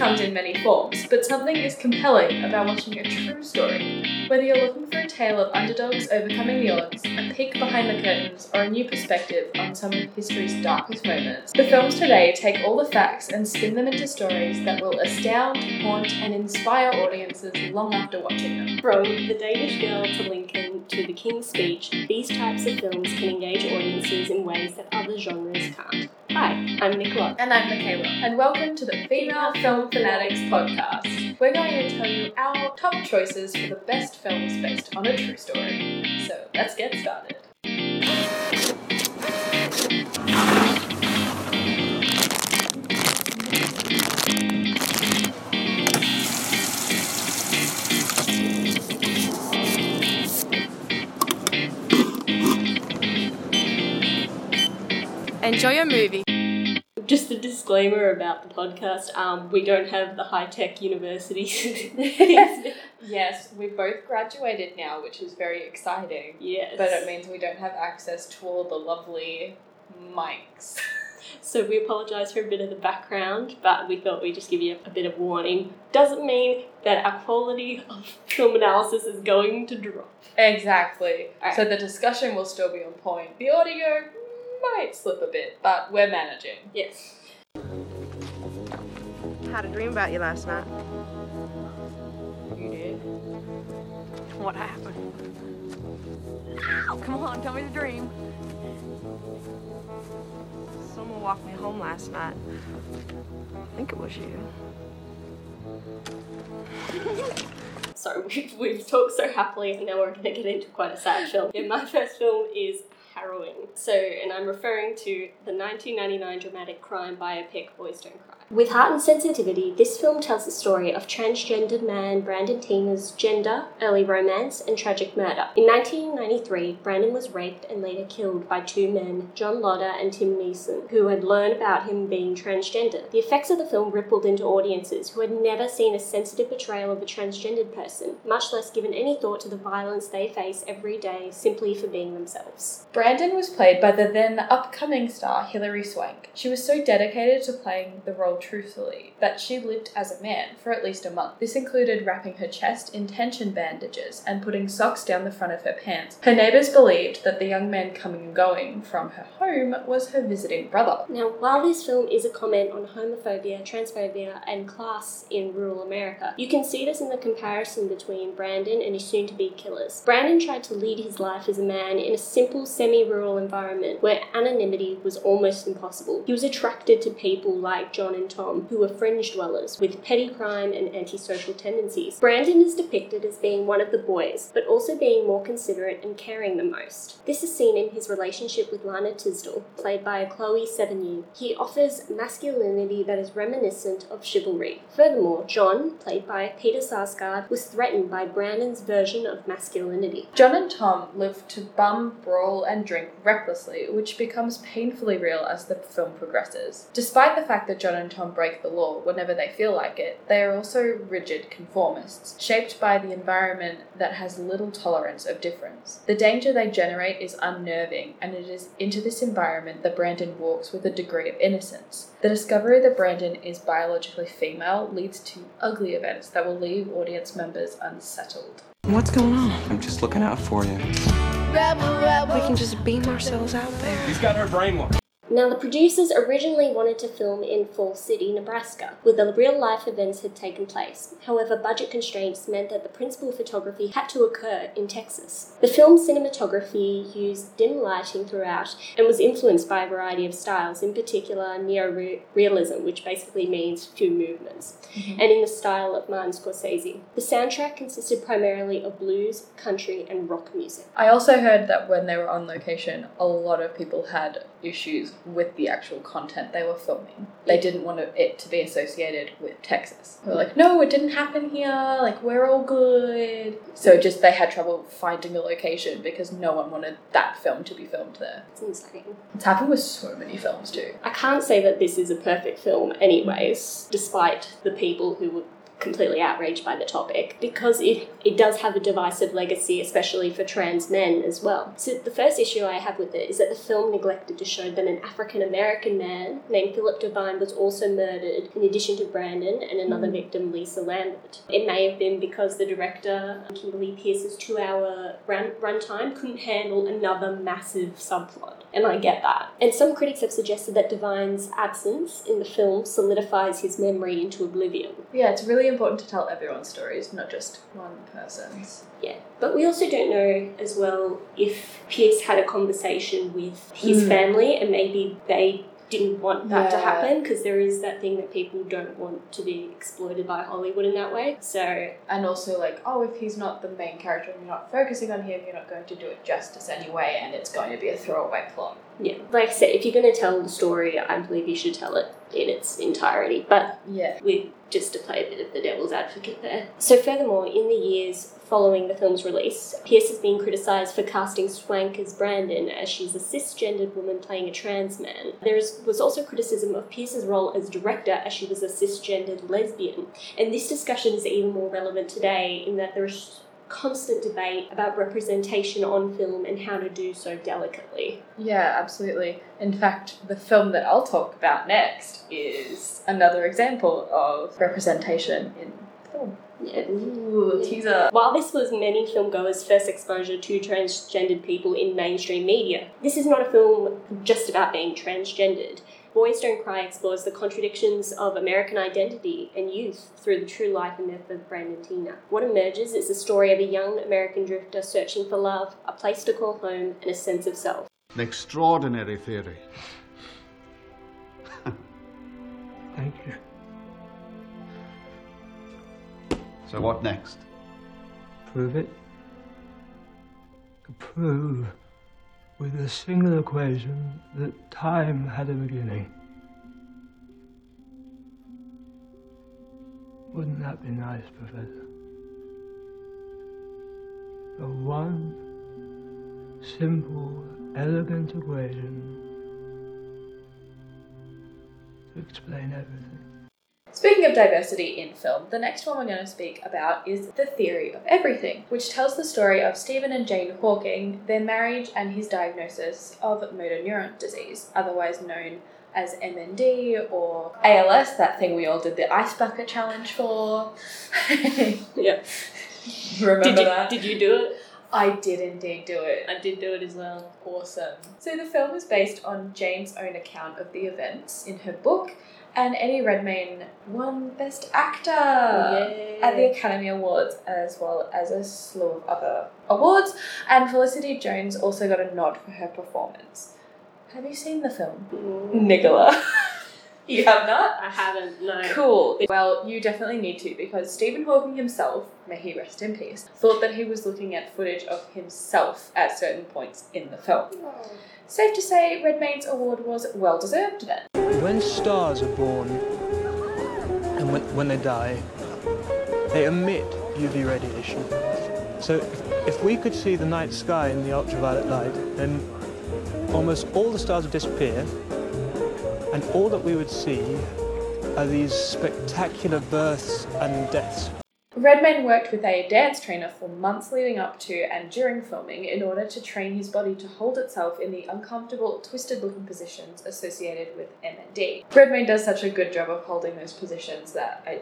comes in many forms, but something is compelling about watching a true story. Whether you're looking for a tale of underdogs overcoming the odds, a peek behind the curtains, or a new perspective on some of history's darkest moments, the films today take all the facts and spin them into stories that will astound, haunt, and inspire audiences long after watching them. From The Danish Girl to Lincoln to The King's Speech, these types of films can engage audiences in ways that other genres can't. Hi, I'm Nicola. And I'm Michaela, and welcome to the Female Film Fanatics podcast. We're going to tell you our top choices for the best films based on a true story. So let's get started. Enjoy your movie. Disclaimer about the podcast um, we don't have the high tech university. Yes, we both graduated now, which is very exciting. yes. But it means we don't have access to all the lovely mics. So we apologise for a bit of the background, but we thought we'd just give you a bit of warning. Doesn't mean that our quality of film analysis is going to drop. Exactly. Alright. So the discussion will still be on point. The audio might slip a bit, but we're managing. Yes. Had a dream about you last night. You did. What happened? Come on, tell me the dream. Someone walked me home last night. I think it was you. Sorry, we've, we've talked so happily and now we're going to get into quite a sad film. Yeah, my first film is harrowing. So, and I'm referring to the 1999 dramatic crime biopic Boys Don't Cry. With heart and sensitivity, this film tells the story of transgendered man Brandon Teena's gender, early romance, and tragic murder. In 1993, Brandon was raped and later killed by two men, John Lotter and Tom Nissen, who had learned about him being transgender. The effects of the film rippled into audiences who had never seen a sensitive portrayal of a transgendered person, much less given any thought to the violence they face every day simply for being themselves. Brandon was played by the then upcoming star Hilary Swank. She was so dedicated to playing the role truthfully that she lived as a man for at least a month. This included wrapping her chest in tension bandages and putting socks down the front of her pants. Her neighbours believed that the young man coming and going from her home was her visiting brother. Now, while this film is a comment on homophobia, transphobia, and class in rural America, you can see this in the comparison between Brandon and his soon to be killers. Brandon tried to lead his life as a man in a simple semi rural environment where anonymity was almost impossible. He was attracted to people like John and Tom, who were fringe dwellers with petty crime and antisocial tendencies. Brandon is depicted as being one of the boys, but also being more considerate and caring than most. This is seen in his relationship with Lana Tisdale, played by Chloe Sevigny. He offers masculinity that is reminiscent of chivalry. Furthermore, John, played by Peter Sarsgaard, was threatened by Brandon's version of masculinity. John and Tom live to bum, brawl, and drink recklessly, which becomes painfully real as the film progresses. Despite the fact that John and Tom break the law whenever they feel like it, they are also rigid conformists, shaped by the environment that has little tolerance of difference. The danger they generate is unnerving, and it is into this environment that Brandon walks with a degree of innocence. The discovery that Brandon is biologically female leads to ugly events that will leave audience members unsettled. What's going on? I'm just looking out for you. We can just beam ourselves out there. He's got her brainwashed. Now, the producers originally wanted to film in Fall City, Nebraska, where the real life events had taken place. However, budget constraints meant that the principal photography had to occur in Texas. The film's cinematography used dim lighting throughout and was influenced by a variety of styles, in particular neo-realism, which basically means few movements, mm-hmm. and in the style of Martin Scorsese. The soundtrack consisted primarily of blues, country, and rock music. I also heard that when they were on location, a lot of people had issues with the actual content they were filming. They didn't want it to be associated with Texas. They were mm. like, no, it didn't happen here. Like, we're all good. So just they had trouble finding a location because no one wanted that film to be filmed there. It's insane. It's happened with so many films too. I can't say that this is a perfect film, anyways, despite the people who would completely outraged by the topic because it, it does have a divisive legacy, especially for trans men as well. So, the first issue I have with it is that the film neglected to show that an African American man named Philip Devine was also murdered, in addition to Brandon and another Mm. victim, Lisa Lambert. It may have been because the director, Kimberly Peirce's two hour run runtime, couldn't handle another massive subplot. And I get that. And some critics have suggested that Devine's absence in the film solidifies his memory into oblivion. Yeah, it's really important to tell everyone's stories, not just one person's. Yeah, but we also don't know as well if Peirce had a conversation with his Mm. family and maybe they didn't want that to happen because there is that thing that people don't want to be exploited by Hollywood in that way. So, And also, like, oh, if he's not the main character and you're not focusing on him, you're not going to do it justice anyway, and it's going to be a throwaway plot. yeah, like I said, if you're going to tell the story, I believe you should tell it in its entirety. But Yeah. with just to play a bit of the devil's advocate there. So, furthermore, in the years following the film's release, Peirce has been criticised for casting Swank as Brandon, as she's a cisgendered woman playing a trans man. There was also criticism of Peirce's role as director, as she was a cisgendered lesbian. And this discussion is even more relevant today in that there is constant debate about representation on film and how to do so delicately. Yeah, absolutely. In fact, the film that I'll talk about next is another example of representation in film. Yeah. Ooh, teaser. While this was many filmgoers' first exposure to transgendered people in mainstream media, this is not a film just about being transgendered. Boys Don't Cry explores the contradictions of American identity and youth through the true life and death of Brandon Teena. What emerges is the story of a young American drifter searching for love, a place to call home, and a sense of self. An extraordinary theory. Thank you. So what next? Prove it. Prove with a single equation that time had a beginning. Wouldn't that be nice, Professor? The one simple, elegant equation to explain everything. Speaking of diversity in film, the next one we're going to speak about is The Theory of Everything, which tells the story of Stephen and Jane Hawking, their marriage, and his diagnosis of motor neuron disease, otherwise known as MND or ALS, that thing we all did the ice bucket challenge for. Yeah. Remember Did you, that? did you do it? I did indeed do it. I did do it as well. Awesome. So the film is based on Jane's own account of the events in her book, and Eddie Redmayne won Best Actor at the Academy Awards, as well as a slew of other awards. And Felicity Jones also got a nod for her performance. Have you seen the film? Mm, Nicola. you have not? I haven't, no. Cool. Well, you definitely need to because Stephen Hawking himself, may he rest in peace, thought that he was looking at footage of himself at certain points in the film. Oh. Safe to say, Redmayne's award was well deserved then. When stars are born and when, when they die, they emit UV radiation. So if, if we could see the night sky in the ultraviolet light, then almost all the stars would disappear, and all that we would see are these spectacular births and deaths. Redmayne worked with a dance trainer for months leading up to and during filming in order to train his body to hold itself in the uncomfortable, twisted looking positions associated with MND. Redmayne does such a good job of holding those positions that I, I,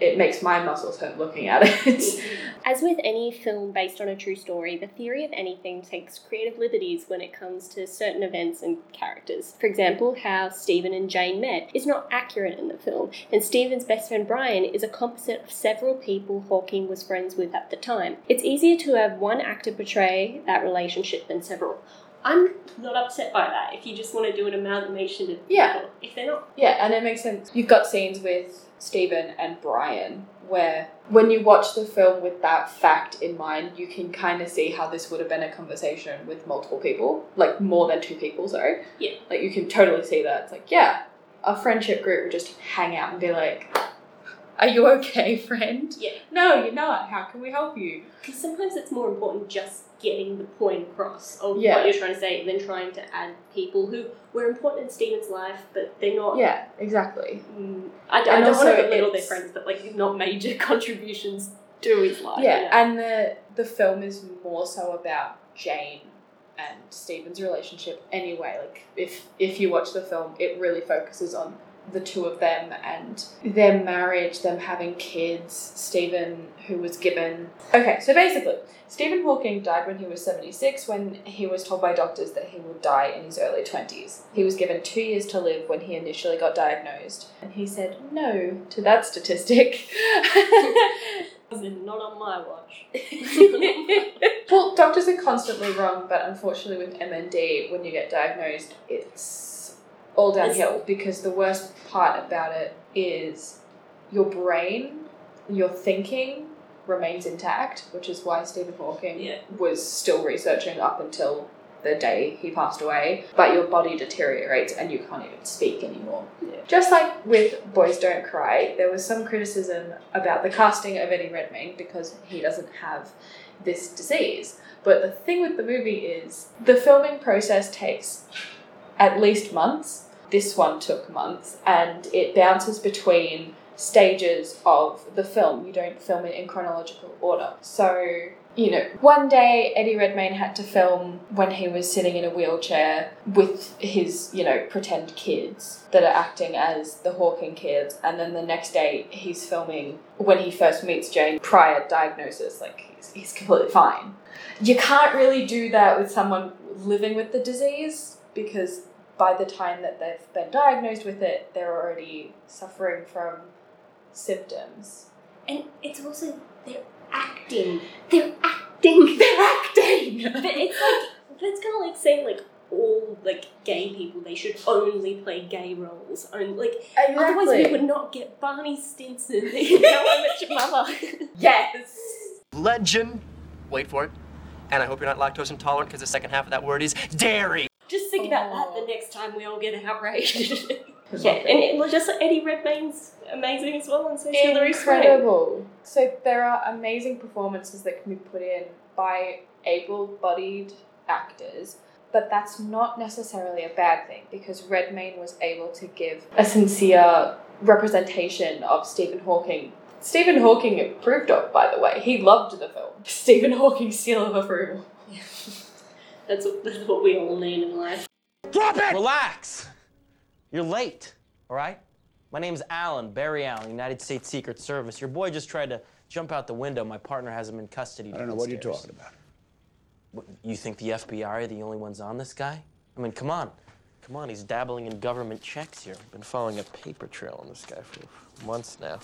it makes my muscles hurt looking at it. As with any film based on a true story, the theory of anything takes creative liberties when it comes to certain events and characters. For example, how Stephen and Jane met is not accurate in the film, and Stephen's best friend Brian is a composite of several people Hawking was friends with at the time. It's easier to have one actor portray that relationship than several. I'm not upset by that if you just want to do an amalgamation of Yeah. people. If they're not Yeah, and it makes sense. You've got scenes with Stephen and Brian where when you watch the film with that fact in mind, you can kind of see how this would have been a conversation with multiple people, like more than two people, sorry. Yeah. Like you can totally see that. It's like, yeah, a friendship group would just hang out and be like, Are you okay, friend? Yeah. No, you're not. How can we help you? Because sometimes it's more important just getting the point across of Yeah. what you're trying to say than trying to add people who were important in Stephen's life, but they're not. Yeah, exactly. Mm, I, And don't want to belittle their friends, but like not major contributions to his life. yeah, and the the film is more so about Jane and Stephen's relationship anyway. Like if if you watch the film, it really focuses on the two of them and their marriage, them having kids, Stephen who was given Okay, so basically, Stephen Hawking died when he was 76 when he was told by doctors that he would die in his early 20s. He was given 2 years to live when he initially got diagnosed, and he said no to that statistic. not on my watch. well, doctors are constantly wrong, but unfortunately, with MND, when you get diagnosed, it's all downhill because the worst part about it is your brain, your thinking remains intact, which is why Stephen Hawking Yeah. was still researching up until the day he passed away, but your body deteriorates and you can't even speak anymore. Yeah. Just like with Boys Don't Cry, there was some criticism about the casting of Eddie Redmayne because he doesn't have this disease. But the thing with the movie is the filming process takes at least months. This one took months and it bounces between stages of the film. You don't film it in chronological order. So, you know, one day Eddie Redmayne had to film when he was sitting in a wheelchair with his, you know, pretend kids that are acting as the Hawking kids. And then the next day he's filming when he first meets Jane prior diagnosis. Like, he's, he's completely fine. You can't really do that with someone living with the disease because by the time that they've been diagnosed with it, they're already suffering from symptoms. And it's also they're acting. They're acting. They're acting! but it's like that's kind of like saying like all like gay people they should only play gay roles. Only like otherwise we would not get Barney Stinson. in How I Met Your Mother. Yes! Legend. Wait for it. And I hope you're not lactose intolerant because the second half of that word is dairy. Just think about Oh. that the oh. next time we all get outraged. yeah, and it was just like Eddie Redmayne's amazing as well, and so Hilary Incredible. So there are amazing performances that can be put in by able-bodied actors, but that's not necessarily a bad thing because Redmayne was able to give a sincere representation of Stephen Hawking. Stephen Hawking approved of, by the way. He loved the film. Stephen Hawking's seal of approval. That's what, that's what we all need in life. Drop it! Relax. You're late, all right? My name's Alan, Barry Allen, United States Secret Service. Your boy just tried to jump out the window. My partner has him in custody. I don't know what you're downstairs. talking about. What, you think the FBI are the only ones on this guy? I mean, come on. Come on, he's dabbling in government checks here. I've been following a paper trail on this guy for months now.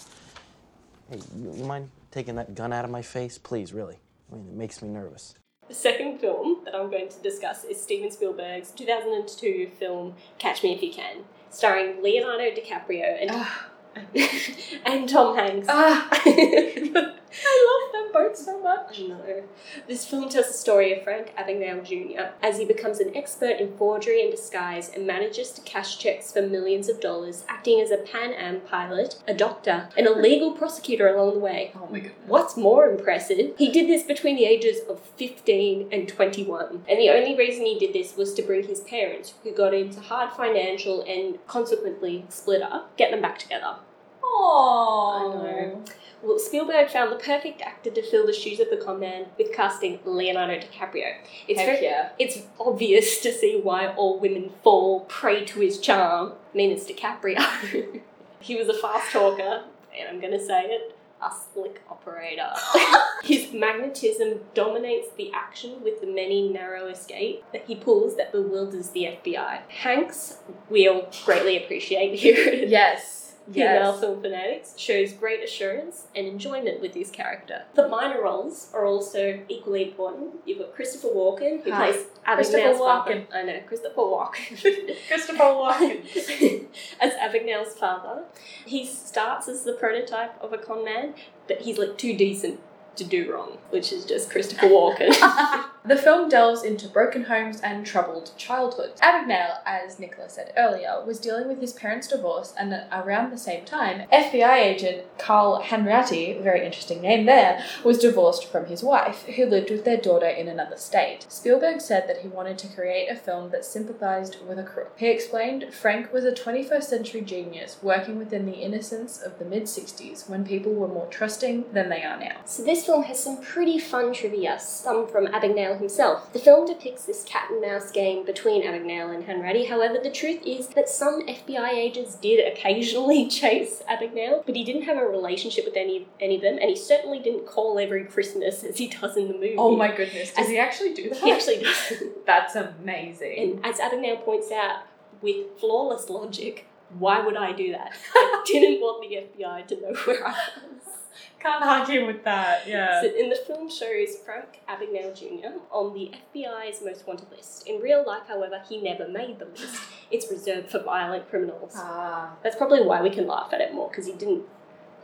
Hey, you, you mind taking that gun out of my face? Please, really. I mean, it makes me nervous. The second film that I'm going to discuss is Steven Spielberg's 2002 film Catch Me If You Can, starring Leonardo DiCaprio and, and Tom Hanks. Ah. I love them both so much. I know. This film tells the story of Frank Abagnale Jr. as he becomes an expert in forgery and disguise and manages to cash checks for millions of dollars, acting as a Pan Am pilot, a doctor, and a legal prosecutor along the way. Oh my goodness. What's more impressive, he did this between the ages of 15 and 21. And the only reason he did this was to bring his parents, who got into hard financial and consequently split up, get them back together. Aww. I know. Well, Spielberg found the perfect actor to fill the shoes of the con man with casting Leonardo DiCaprio. It's Heck very, yeah. it's obvious to see why all women fall prey to his charm. I mean, it's DiCaprio. he was a fast talker, and I'm gonna say it, a slick operator. his magnetism dominates the action with the many narrow escape that he pulls that bewilders the FBI. Hanks, we all greatly appreciate here. Yes. Female Yes. film fanatics shows great assurance and enjoyment with his character. The minor roles are also equally important. You've got Christopher Walken, who Hi. plays Christopher. Walken. I know, Christopher Walken. Christopher Walken. as Abagnale's father. He starts as the prototype of a con man, but he's like too decent to do wrong, which is just Christopher Walken. The film delves into broken homes and troubled childhoods. Abagnale, as Nicola said earlier, was dealing with his parents' divorce, and around the same time, FBI agent Carl Hanratty, very interesting name there, was divorced from his wife, who lived with their daughter in another state. Spielberg said that he wanted to create a film that sympathized with a crook. He explained Frank was a 21st century genius working within the innocence of the mid 60s when people were more trusting than they are now. So this film has some pretty fun trivia, some from Abagnale himself. The film depicts this cat and mouse game between Abagnale and Hanratty. However, the truth is that some FBI agents did occasionally chase Abagnale, but he didn't have a relationship with any any of them, and he certainly didn't call every Christmas as he does in the movie. Oh my goodness, does As- he actually do that? He actually does. That's amazing. And as Abagnale points out, with flawless logic, why would I do that? I didn't want the FBI to know where I was. Can't argue with that, yeah. So in the film shows Frank Abagnale Jr. on the FBI's most wanted list. In real life, however, he never made the list. It's reserved for violent criminals. Ah. That's probably why we can laugh at it more, because he didn't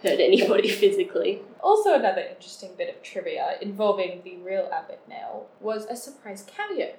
hurt anybody physically. Also, another interesting bit of trivia involving the real Abagnale was a surprise cameo.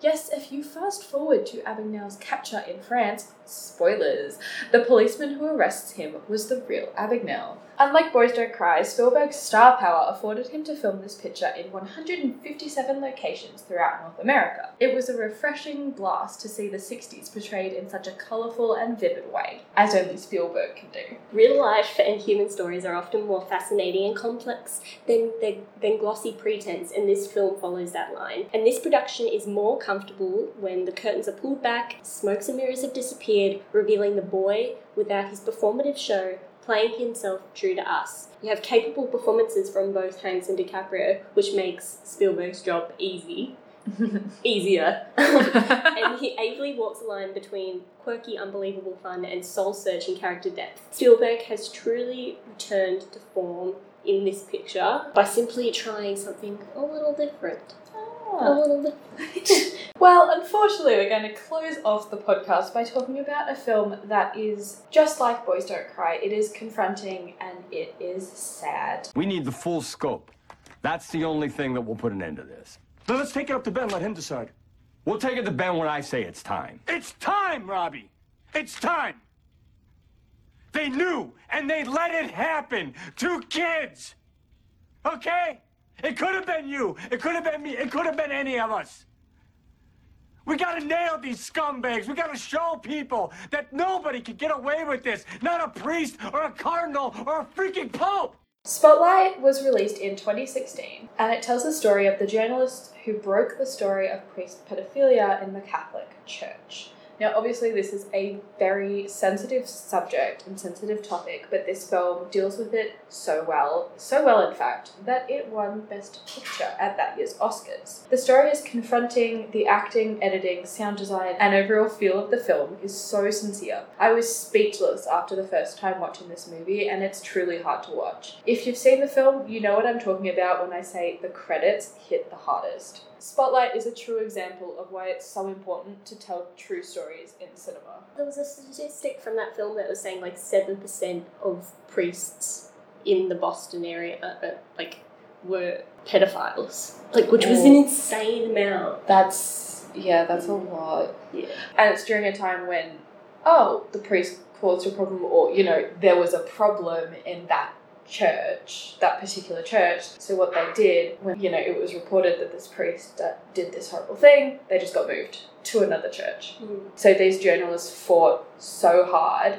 Yes, if you fast forward to Abagnale's capture in France, spoilers, the policeman who arrests him was the real Abagnale. Unlike Boys Don't Cry, Spielberg's star power afforded him to film this picture in 157 locations throughout North America. It was a refreshing blast to see the 60s portrayed in such a colourful and vivid way, as only Spielberg can do. Real life and human stories are often more fascinating and complex than, than, than glossy pretense, and this film follows that line. And this production is more comfortable when the curtains are pulled back, smokes and mirrors have disappeared, revealing the boy without his performative show playing himself true to us. You have capable performances from both Hanks and DiCaprio, which makes Spielberg's job easy. Easier. and he ably walks the line between quirky, unbelievable fun and soul searching character depth. Spielberg has truly returned to form in this picture by simply trying something a little different. A. Ah. Well, unfortunately, we're going to close off the podcast by talking about a film that is just like Boys Don't Cry. It is confronting and it is sad. We need the full scope. That's the only thing that will put an end to this. Then let's take it up to Ben, let him decide. We'll take it to Ben when I say it's time. It's time, Robbie! It's time! They knew, and they let it happen. Two kids! Okay? It could have been you. It could have been me. It could have been any of us. We gotta nail these scumbags. We gotta show people that nobody can get away with this. Not a priest or a cardinal or a freaking pope. Spotlight was released in 2016 and it tells the story of the journalist who broke the story of priest pedophilia in the Catholic Church. Now, obviously, this is a very sensitive subject and sensitive topic, but this film deals with it so well, so well, in fact, that it won Best Picture at that year's Oscars. The story is confronting, the acting, editing, sound design, and overall feel of the film is so sincere. I was speechless after the first time watching this movie, and it's truly hard to watch. If you've seen the film, you know what I'm talking about when I say the credits hit the hardest. Spotlight is a true example of why it's so important to tell true stories in cinema. There was a statistic from that film that was saying like 7% of priests in the Boston area uh, uh, like were pedophiles. Like which was an insane amount. That's, yeah, that's a lot. Yeah. And it's during a time when, oh, the priest caused a problem, or, you know, there was a problem in that church, that particular church. So what they did when, you know, it was reported that this priest did this horrible thing, they just got moved to another church. Hmm. So these journalists fought so hard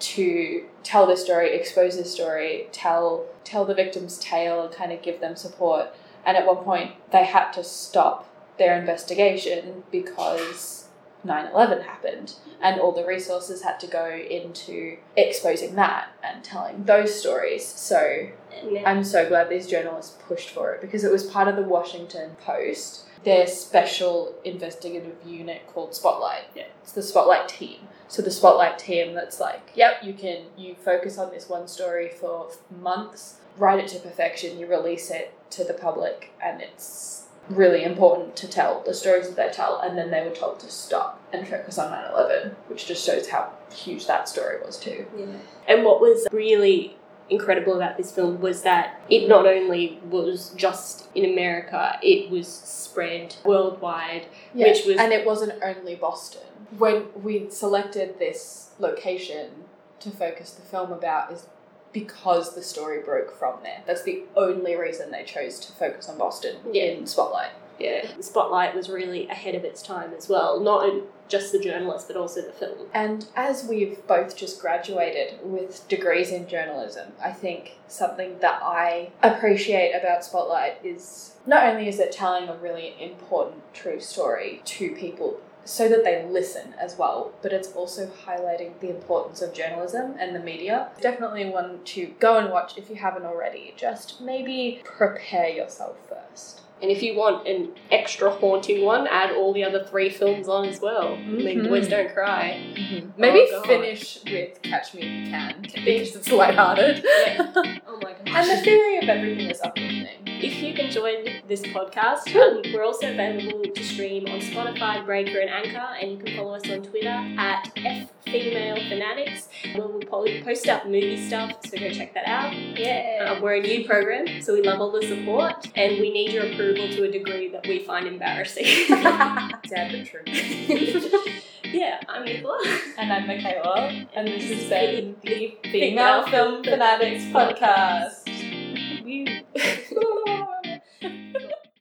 to tell this story, expose this story, tell tell the victim's tale and kind of give them support. And at one point they had to stop their investigation because 9/11 happened and all the resources had to go into exposing that and telling those stories. So then- I'm so glad these journalists pushed for it because it was part of the Washington Post, their special investigative unit called Spotlight. Yeah. It's the Spotlight team. So the Spotlight team that's like, yep, you can you focus on this one story for months, write it to perfection, you release it to the public, and it's really important to tell the stories that they tell. And then they were told to stop and focus on 9/11, which just shows how huge that story was too. Yeah. And what was really incredible about this film was that it not only was just in America, it was spread worldwide, Yeah, which was and it wasn't only Boston. When we selected this location to focus the film about is because the story broke from there. That's the only reason they chose to focus on Boston Yeah. in Spotlight. yeah, Spotlight was really ahead of its time as well. Not just the journalist, but also the film. And as we've both just graduated with degrees in journalism, I think something that I appreciate about Spotlight is not only is it telling a really important true story to people so that they listen as well, but it's also highlighting the importance of journalism and the media. Definitely one to go and watch if you haven't already. Just maybe prepare yourself first. And if you want an extra haunting one, add all the other three films on as well. I mean, Mhm. Boys Don't Cry. Maybe Oh, finish with Catch Me If You Can, because it's lighthearted. Yeah. Oh my gosh. And the theory of everything is uplifting. If you've enjoyed this podcast, um, we're also available to stream on Spotify, Breaker, and Anchor, and you can follow us on Twitter at ffemalefanatics, where we'll po- post up movie stuff, so go check that out. Yeah. Um, we're a new program, so we love all the support, and we need your approval to a degree that we find embarrassing. Sad but true. yeah, I'm Nicola. And I'm Michaela, and this has been been the Female Film Fanatics podcast.